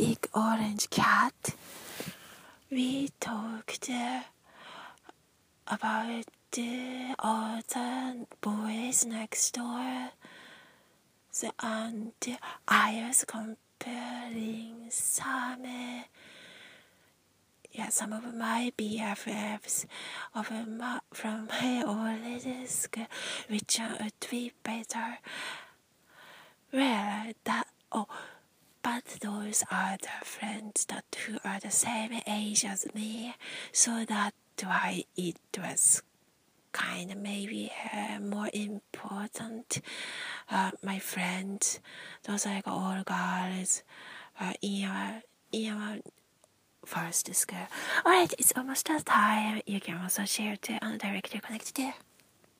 big orange cat. We talked uh, about the boys next door. The, and I was comparing some, yeah, some of my BFFs of my, from my old school, which would be better. Well, those are the friends that who are the same age as me, so that why it was kind of maybe uh, more important. Uh, my friends, those like all girls, uh, in our in our first school. Alright, it's almost that time. You can also share to and directly connect to.